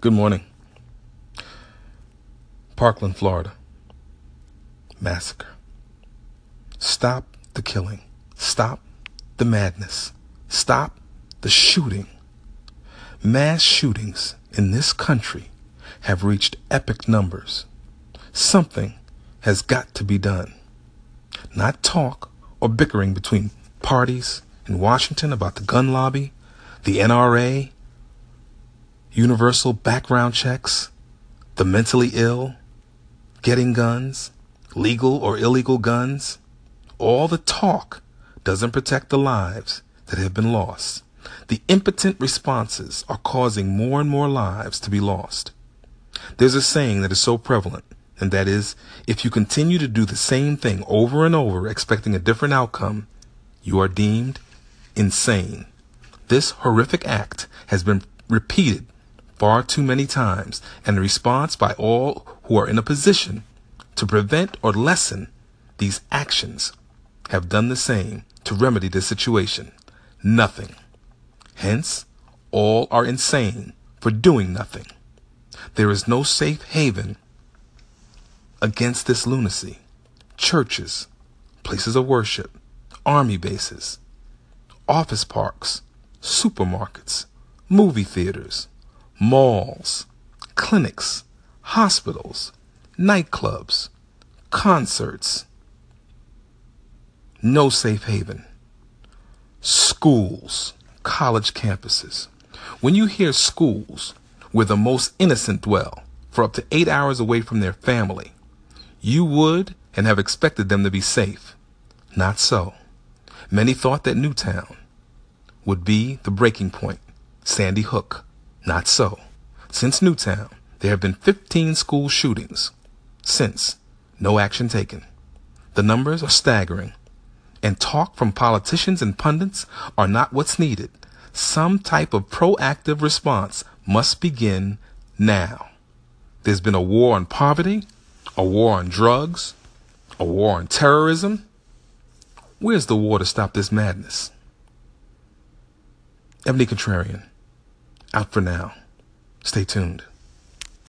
Good morning. Parkland, Florida. Massacre. Stop the killing. Stop the madness. Stop the shooting. Mass shootings in this country have reached epic numbers. Something has got to be done. Not talk or bickering between parties in Washington about the gun lobby, the NRA, universal background checks, the mentally ill, getting guns, legal or illegal guns. All the talk doesn't protect the lives that have been lost. The impotent responses are causing more and more lives to be lost. There's a saying that is so prevalent, and that is, if you continue to do the same thing over and over expecting a different outcome, you are deemed insane. This horrific act has been repeated far too many times, and the response by all who are in a position to prevent or lessen these actions have done the same to remedy the situation. Nothing. Hence, all are insane for doing nothing. There is no safe haven against this lunacy. Churches, places of worship, army bases, office parks, supermarkets, movie theaters, malls, clinics, hospitals, nightclubs, concerts. No safe haven. Schools, college campuses. When you hear schools where the most innocent dwell for up to eight hours away from their family, you would and have expected them to be safe. Not so. Many thought that Newtown would be the breaking point, Sandy Hook, not so. Since Newtown, there have been 15 school shootings. Since, no action taken. The numbers are staggering. And talk from politicians and pundits are not what's needed. Some type of proactive response must begin now. There's been a war on poverty, a war on drugs, a war on terrorism. Where's the war to stop this madness? Ebony Contrarian out for now. Stay tuned.